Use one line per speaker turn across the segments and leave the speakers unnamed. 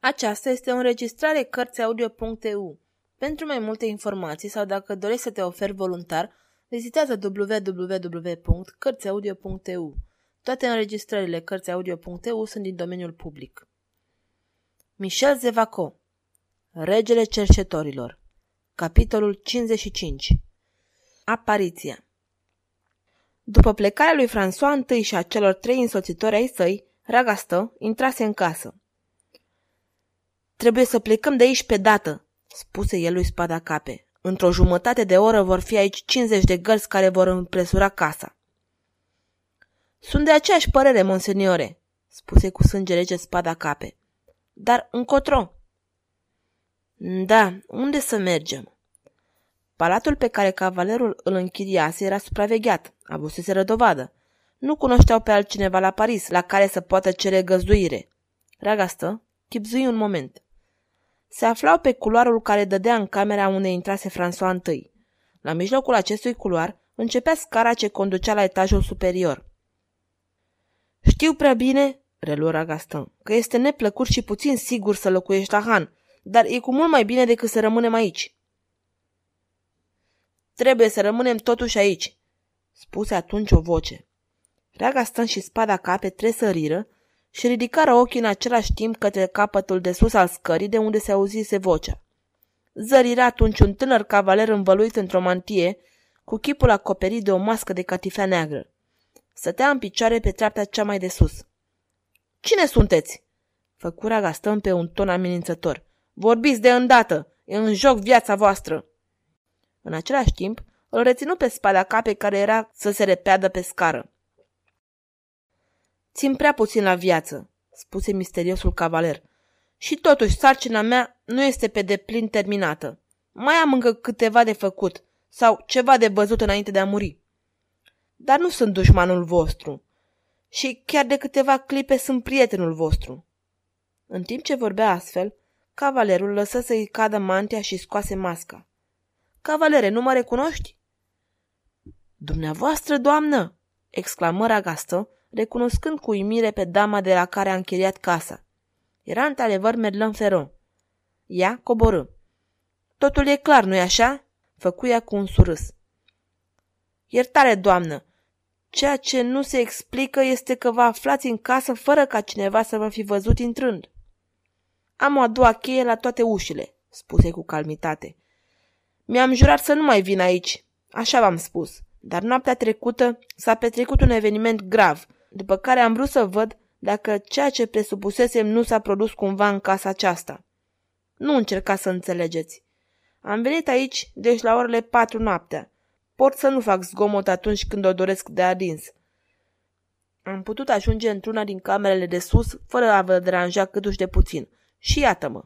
Aceasta este o înregistrare Cărțiaudio.eu. Pentru mai multe informații sau dacă dorești să te oferi voluntar, vizitează www.cărțiaudio.eu. Toate înregistrările Cărțiaudio.eu sunt din domeniul public. Michel Zevaco Regele cercetorilor Capitolul 55 Apariția După plecarea lui François I și a celor trei însoțitori ai săi, Ragastă intrase în casă. Trebuie să plecăm de aici pe dată, spuse el lui Spada Cape. Într-o jumătate de oră vor fi aici 50 de gărzi care vor împresura casa. Sunt de aceeași părere, monseniore, spuse cu sânge rege Spada Cape. Dar încotro? Da, unde să mergem? Palatul pe care cavalerul îl închiriase era supravegheat, avusese rădovadă. Nu cunoșteau pe altcineva la Paris, la care să poată cere găzduire. Ragastă, chipzui un moment se aflau pe culoarul care dădea în camera unde intrase François I. La mijlocul acestui culoar începea scara ce conducea la etajul superior. Știu prea bine, reluă Gaston, că este neplăcut și puțin sigur să locuiești la Han, dar e cu mult mai bine decât să rămânem aici. Trebuie să rămânem totuși aici, spuse atunci o voce. Ragastan și spada cape tresăriră și ridicară ochii în același timp către capătul de sus al scării de unde se auzise vocea. Zărirea atunci un tânăr cavaler învăluit într-o mantie, cu chipul acoperit de o mască de catifea neagră. Stătea în picioare pe treapta cea mai de sus. Cine sunteți?" Făcura Gaston pe un ton amenințător. Vorbiți de îndată! E în joc viața voastră!" În același timp, îl reținu pe spada cape care era să se repeadă pe scară. Țin prea puțin la viață, spuse misteriosul cavaler. Și totuși, sarcina mea nu este pe deplin terminată. Mai am încă câteva de făcut sau ceva de văzut înainte de a muri. Dar nu sunt dușmanul vostru și chiar de câteva clipe sunt prietenul vostru. În timp ce vorbea astfel, cavalerul lăsă să-i cadă mantia și scoase masca. Cavalere, nu mă recunoști? Dumneavoastră, doamnă! exclamă Ragastă, recunoscând cu uimire pe dama de la care a închiriat casa. Era într-adevăr Merlin Ferron. Ea coborâ. Totul e clar, nu-i așa?" Făcuia cu un surâs. Iertare, doamnă, ceea ce nu se explică este că vă aflați în casă fără ca cineva să vă fi văzut intrând. Am o a doua cheie la toate ușile, spuse cu calmitate. Mi-am jurat să nu mai vin aici, așa v-am spus, dar noaptea trecută s-a petrecut un eveniment grav după care am vrut să văd dacă ceea ce presupusesem nu s-a produs cumva în casa aceasta. Nu încerca să înțelegeți. Am venit aici, deci la orele patru noaptea. Pot să nu fac zgomot atunci când o doresc de adins. Am putut ajunge într-una din camerele de sus, fără a vă deranja câtuși de puțin. Și iată-mă.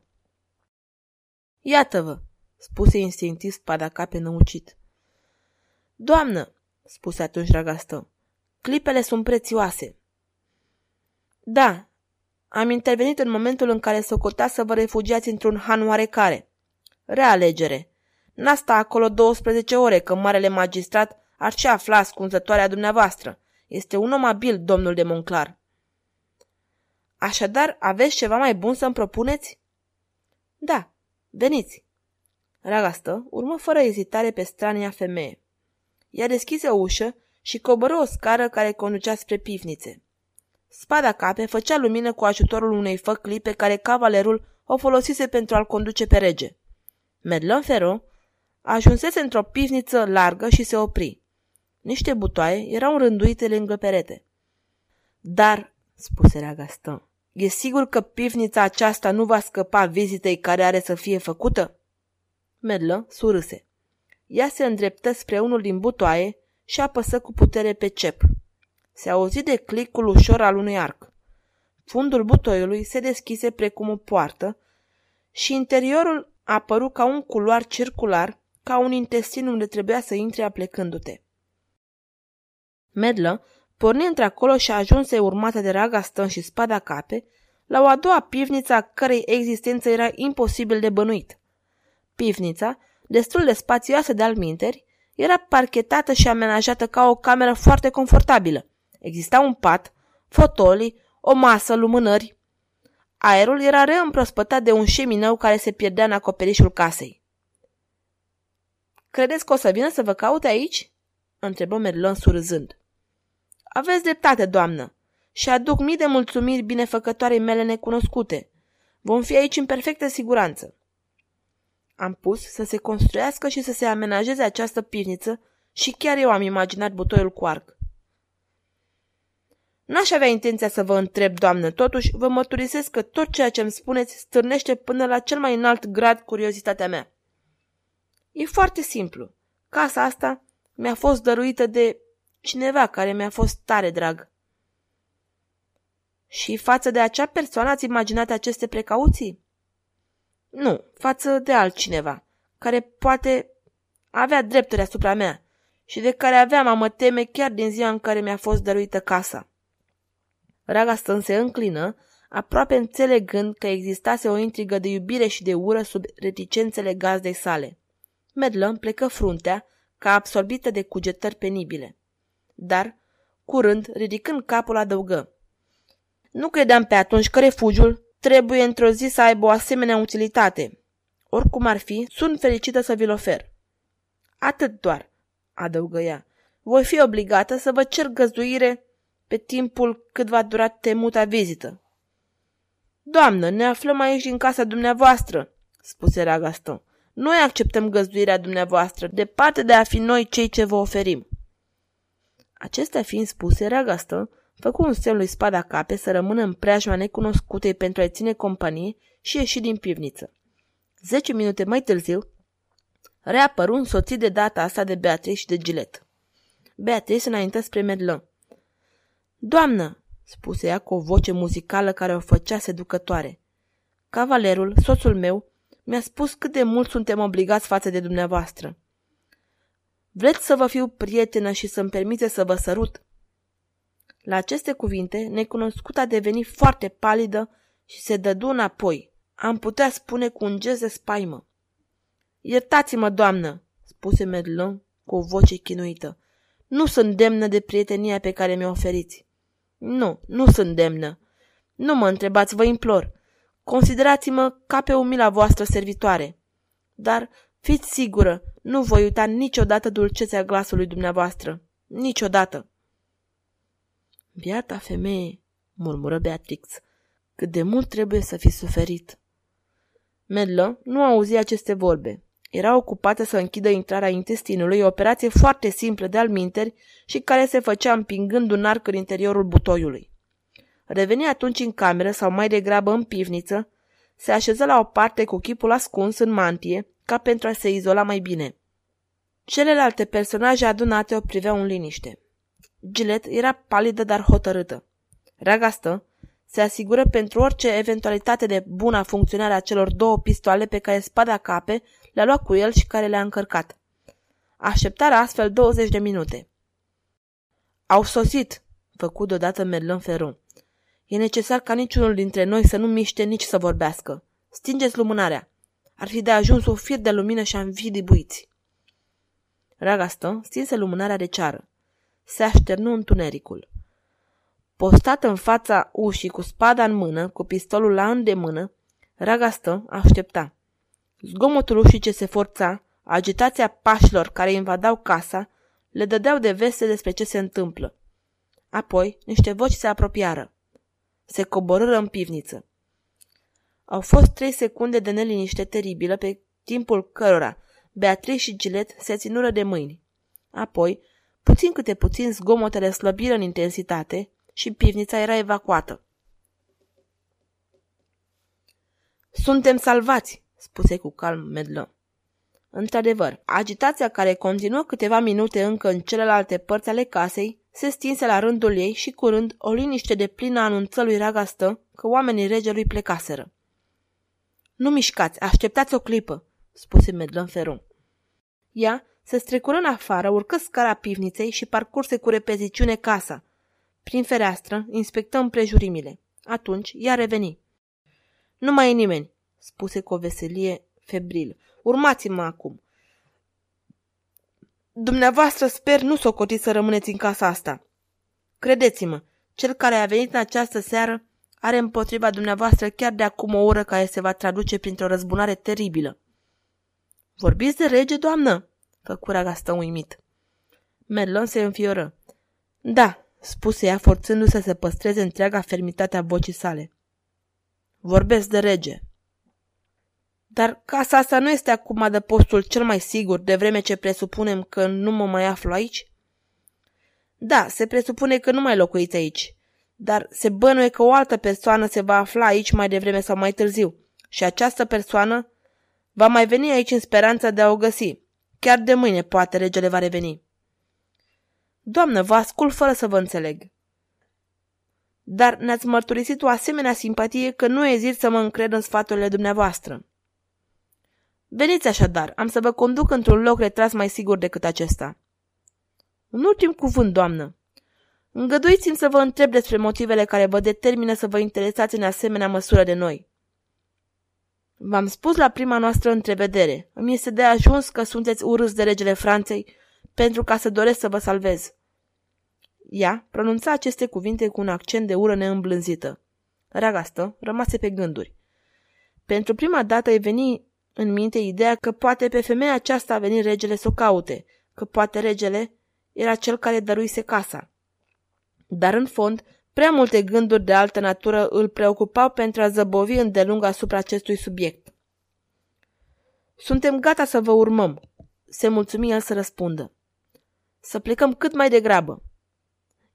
Iată-vă, spuse instinctiv spada cape năucit. Doamnă, spuse atunci Ragastă, Clipele sunt prețioase. Da, am intervenit în momentul în care socota să vă refugiați într-un han oarecare. Realegere. N-a sta acolo 12 ore, că marele magistrat ar ce afla ascunzătoarea dumneavoastră. Este un om abil, domnul de Monclar. Așadar, aveți ceva mai bun să-mi propuneți? Da, veniți. Ragastă urmă fără ezitare pe strania femeie. Ea deschise o ușă și coboră o scară care conducea spre pivnițe. Spada cape făcea lumină cu ajutorul unei făclii pe care cavalerul o folosise pentru a-l conduce pe rege. Merlin Ferro ajunsese într-o pivniță largă și se opri. Niște butoaie erau rânduite lângă perete. Dar, spuse Gaston, e sigur că pivnița aceasta nu va scăpa vizitei care are să fie făcută? Merlin surâse. Ea se îndreptă spre unul din butoaie și apăsă cu putere pe cep. Se auzi de clicul ușor al unui arc. Fundul butoiului se deschise precum o poartă și interiorul apăru ca un culoar circular, ca un intestin unde trebuia să intre aplecându-te. Medlă porni într-acolo și ajunse urmată de Ragaston și spada cape la o a doua pivniță a cărei existență era imposibil de bănuit. Pivnița, destul de spațioasă de alminteri, era parchetată și amenajată ca o cameră foarte confortabilă. Exista un pat, fotolii, o masă, lumânări. Aerul era reîmprospătat de un șeminău care se pierdea în acoperișul casei. Credeți că o să vină să vă caute aici?" întrebă Merlon surâzând. Aveți dreptate, doamnă, și aduc mii de mulțumiri binefăcătoarei mele necunoscute. Vom fi aici în perfectă siguranță. Am pus să se construiască și să se amenajeze această pivniță și chiar eu am imaginat butoiul cu arc. N-aș avea intenția să vă întreb, doamnă, totuși vă mărturisesc că tot ceea ce îmi spuneți stârnește până la cel mai înalt grad curiozitatea mea. E foarte simplu. Casa asta mi-a fost dăruită de cineva care mi-a fost tare drag. Și față de acea persoană ați imaginat aceste precauții? Nu, față de altcineva, care poate avea drepturi asupra mea și de care aveam a mă teme chiar din ziua în care mi-a fost dăruită casa. Ragaston se înclină, aproape înțelegând că existase o intrigă de iubire și de ură sub reticențele gazdei sale. Medlăm plecă fruntea, ca absorbită de cugetări penibile. Dar, curând, ridicând capul, adăugă. Nu credeam pe atunci că refugiul trebuie într-o zi să aibă o asemenea utilitate. Oricum ar fi, sunt fericită să vi-l ofer. Atât doar, adăugă ea. Voi fi obligată să vă cer găzduire pe timpul cât va dura temuta vizită. Doamnă, ne aflăm aici în casa dumneavoastră, spuse Ragaston. Noi acceptăm găzduirea dumneavoastră, departe de a fi noi cei ce vă oferim. Acestea fiind spuse, Ragaston făcu un semn lui spada cape să rămână în preajma necunoscutei pentru a-i ține companie și ieși din pivniță. Zece minute mai târziu, reapăru însoțit de data asta de Beatrice și de Gilet. Beatrice înaintă spre Medlin. Doamnă, spuse ea cu o voce muzicală care o făcea seducătoare. Cavalerul, soțul meu, mi-a spus cât de mult suntem obligați față de dumneavoastră. Vreți să vă fiu prietenă și să-mi permite să vă sărut? La aceste cuvinte, necunoscuta a devenit foarte palidă și se dădu înapoi. Am putea spune cu un gest de spaimă. Iertați-mă, doamnă, spuse Medlon cu o voce chinuită. Nu sunt demnă de prietenia pe care mi-o oferiți. Nu, nu sunt demnă. Nu mă întrebați, vă implor. Considerați-mă ca pe umila voastră servitoare. Dar fiți sigură, nu voi uita niciodată dulcețea glasului dumneavoastră. Niciodată. Biata femeie, murmură Beatrix, cât de mult trebuie să fi suferit. Medlă nu auzi aceste vorbe. Era ocupată să închidă intrarea intestinului, o operație foarte simplă de alminteri și care se făcea împingând un arc în interiorul butoiului. Reveni atunci în cameră sau mai degrabă în pivniță, se așeză la o parte cu chipul ascuns în mantie, ca pentru a se izola mai bine. Celelalte personaje adunate o priveau în liniște. Gilet era palidă, dar hotărâtă. Ragastă se asigură pentru orice eventualitate de bună funcționare a celor două pistoale pe care spada cape le-a luat cu el și care le-a încărcat. Așteptarea astfel 20 de minute. Au sosit, făcut deodată Merlin Ferron. E necesar ca niciunul dintre noi să nu miște nici să vorbească. Stingeți lumânarea. Ar fi de ajuns un fir de lumină și am fi dibuiți. Ragastă stinse lumânarea de ceară. Se așternu întunericul. Postat în fața ușii cu spada în mână, cu pistolul la îndemână, Ragastă aștepta. Zgomotul ușii ce se forța, agitația pașilor care invadau casa, le dădeau de veste despre ce se întâmplă. Apoi, niște voci se apropiară. Se coborâră în pivniță. Au fost trei secunde de neliniște teribilă pe timpul cărora Beatrice și Gilet se ținură de mâini. Apoi, puțin câte puțin zgomotele slăbiră în intensitate și pivnița era evacuată. Suntem salvați, spuse cu calm Medlon. Într-adevăr, agitația care continuă câteva minute încă în celelalte părți ale casei se stinse la rândul ei și curând o liniște de plină anunță lui Ragastă că oamenii regelui plecaseră. Nu mișcați, așteptați o clipă, spuse Medlon Ferron. Ea se strecură în afară, urcă scara pivniței și parcurse cu repeziciune casa. Prin fereastră inspectă împrejurimile. Atunci ea reveni. Nu mai e nimeni, spuse cu o veselie febrilă. Urmați-mă acum. Dumneavoastră sper nu socotiți să rămâneți în casa asta. Credeți-mă, cel care a venit în această seară are împotriva dumneavoastră chiar de acum o oră care se va traduce printr-o răzbunare teribilă. Vorbiți de rege, doamnă? Făcura Gaston uimit. Merlon se înfioră. Da, spuse ea, forțându-se să păstreze întreaga fermitate a vocii sale. Vorbesc de rege. Dar casa asta nu este acum de postul cel mai sigur, de vreme ce presupunem că nu mă mai aflu aici? Da, se presupune că nu mai locuiți aici, dar se bănuie că o altă persoană se va afla aici mai devreme sau mai târziu și această persoană va mai veni aici în speranța de a o găsi. Chiar de mâine poate regele va reveni. Doamnă, vă ascult fără să vă înțeleg. Dar ne-ați mărturisit o asemenea simpatie că nu ezit să mă încred în sfaturile dumneavoastră. Veniți așadar, am să vă conduc într-un loc retras mai sigur decât acesta. Un ultim cuvânt, doamnă. Îngăduiți-mi să vă întreb despre motivele care vă determină să vă interesați în asemenea măsură de noi. V-am spus la prima noastră întrevedere, îmi este de ajuns că sunteți urâți de regele Franței pentru ca să doresc să vă salvez. Ea pronunța aceste cuvinte cu un accent de ură neîmblânzită. Ragastă rămase pe gânduri. Pentru prima dată îi veni în minte ideea că poate pe femeia aceasta a venit regele să o caute, că poate regele era cel care dăruise casa. Dar în fond, prea multe gânduri de altă natură îl preocupau pentru a zăbovi îndelung asupra acestui subiect. Suntem gata să vă urmăm, se mulțumi el să răspundă. Să plecăm cât mai degrabă.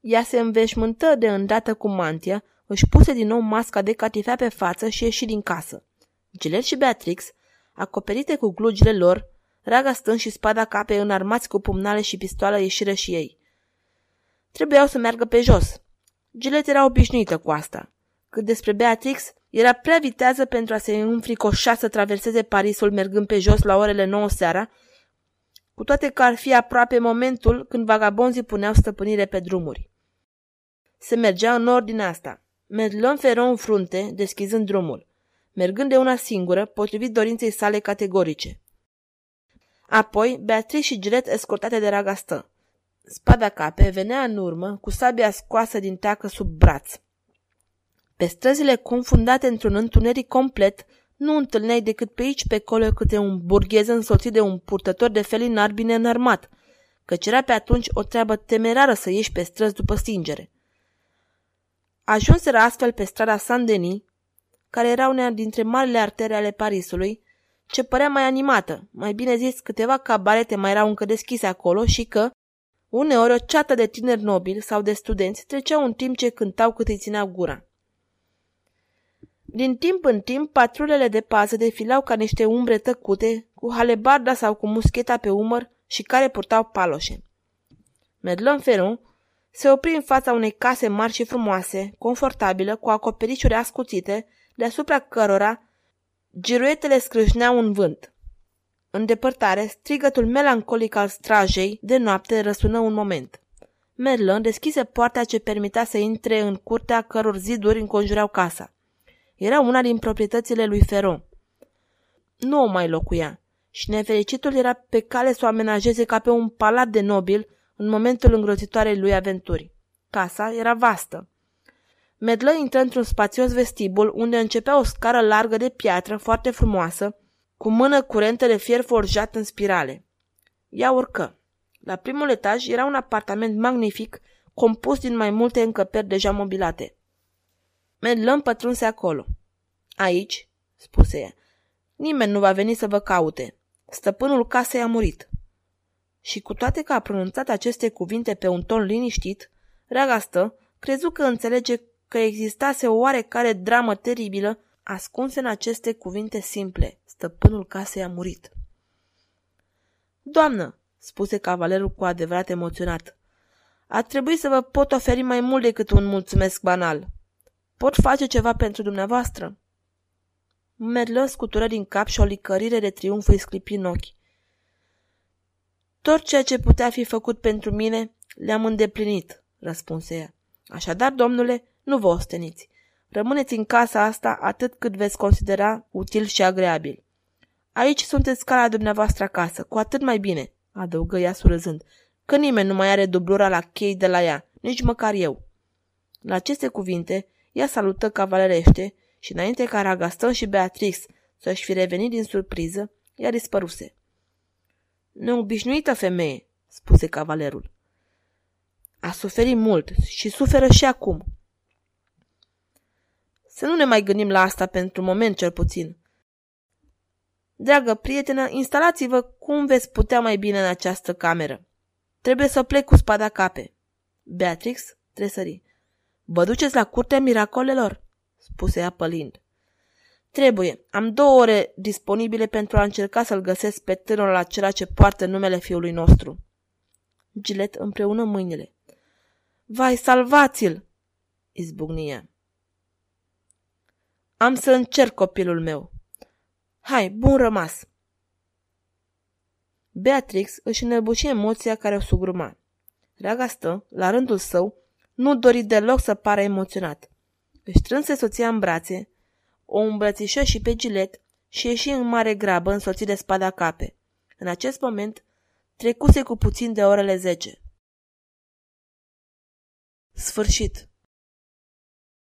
Ea se înveșmântă de îndată cu mantia, își puse din nou masca de catifea pe față și ieși din casă. Gilet și Beatrix, acoperite cu glugile lor, raga stând și spada cape înarmați cu pumnale și pistoală ieșiră și ei. Trebuiau să meargă pe jos. Gilet era obișnuită cu asta. Cât despre Beatrix, era prea vitează pentru a se înfricoșa să traverseze Parisul mergând pe jos la orele 9 seara, cu toate că ar fi aproape momentul când vagabonzii puneau stăpânire pe drumuri. Se mergea în ordine asta. Merlon Ferron în frunte, deschizând drumul, mergând de una singură, potrivit dorinței sale categorice. Apoi, Beatrice și Gilet escortate de ragastă. Spada cape venea în urmă, cu sabia scoasă din teacă sub braț. Pe străzile confundate într-un întuneric complet, nu întâlneai decât pe aici pe acolo câte un burghez însoțit de un purtător de felinar bine înarmat, căci era pe atunci o treabă temerară să ieși pe străzi după stingere. Ajunseră astfel pe strada Saint-Denis, care era una dintre marile artere ale Parisului, ce părea mai animată, mai bine zis câteva cabarete mai erau încă deschise acolo și că, uneori o ceată de tineri nobili sau de studenți treceau în timp ce cântau cât îi ținea gura. Din timp în timp, patrulele de pază defilau ca niște umbre tăcute, cu halebarda sau cu muscheta pe umăr și care purtau paloșe. Medlon Ferron se opri în fața unei case mari și frumoase, confortabilă, cu acoperișuri ascuțite, deasupra cărora giruetele scrâșneau în vânt. În depărtare, strigătul melancolic al strajei de noapte răsună un moment. Merlin deschise poarta ce permitea să intre în curtea căror ziduri înconjureau casa. Era una din proprietățile lui Feron. Nu o mai locuia și nefericitul era pe cale să o amenajeze ca pe un palat de nobil în momentul îngrozitoarei lui aventuri. Casa era vastă. Medlă intră într-un spațios vestibul unde începea o scară largă de piatră foarte frumoasă, cu mână curentă de fier forjat în spirale. Ea urcă. La primul etaj era un apartament magnific, compus din mai multe încăperi deja mobilate. Medlăn pătrunse acolo. Aici, spuse ea, nimeni nu va veni să vă caute. Stăpânul casei a murit. Și cu toate că a pronunțat aceste cuvinte pe un ton liniștit, Ragastă crezu că înțelege că existase o oarecare dramă teribilă ascunsă în aceste cuvinte simple. Stăpânul casei a murit. Doamnă, spuse cavalerul cu adevărat emoționat, a trebuit să vă pot oferi mai mult decât un mulțumesc banal. Pot face ceva pentru dumneavoastră? Merlă scutură din cap și o licărire de triumf îi sclipi în ochi. Tot ceea ce putea fi făcut pentru mine le-am îndeplinit, răspunse ea. Așadar, domnule, nu vă osteniți. Rămâneți în casa asta atât cât veți considera util și agreabil. Aici sunteți scala dumneavoastră acasă, cu atât mai bine, adăugă ea surâzând, că nimeni nu mai are dublura la chei de la ea, nici măcar eu. La aceste cuvinte, ea salută cavalerește și înainte ca Ragaston și Beatrix să-și fi revenit din surpriză, ea dispăruse. Neobișnuită femeie, spuse cavalerul. A suferit mult și suferă și acum. Să nu ne mai gândim la asta pentru moment cel puțin. Dragă prietenă, instalați-vă cum veți putea mai bine în această cameră. Trebuie să plec cu spada cape. Beatrix tresări. Vă duceți la curtea miracolelor? spuse ea pălind. Trebuie. Am două ore disponibile pentru a încerca să-l găsesc pe tânărul acela ce poartă numele fiului nostru. Gilet împreună mâinile. Vai, salvați-l! izbucnie. Am să încerc copilul meu. Hai, bun rămas! Beatrix își înăbuși emoția care o sugruma. Ragastă, la rândul său, nu dori deloc să pară emoționat. Își strânse soția în brațe, o îmbrățișă și pe gilet și ieși în mare grabă însoțit de spada cape. În acest moment, trecuse cu puțin de orele zece. Sfârșit.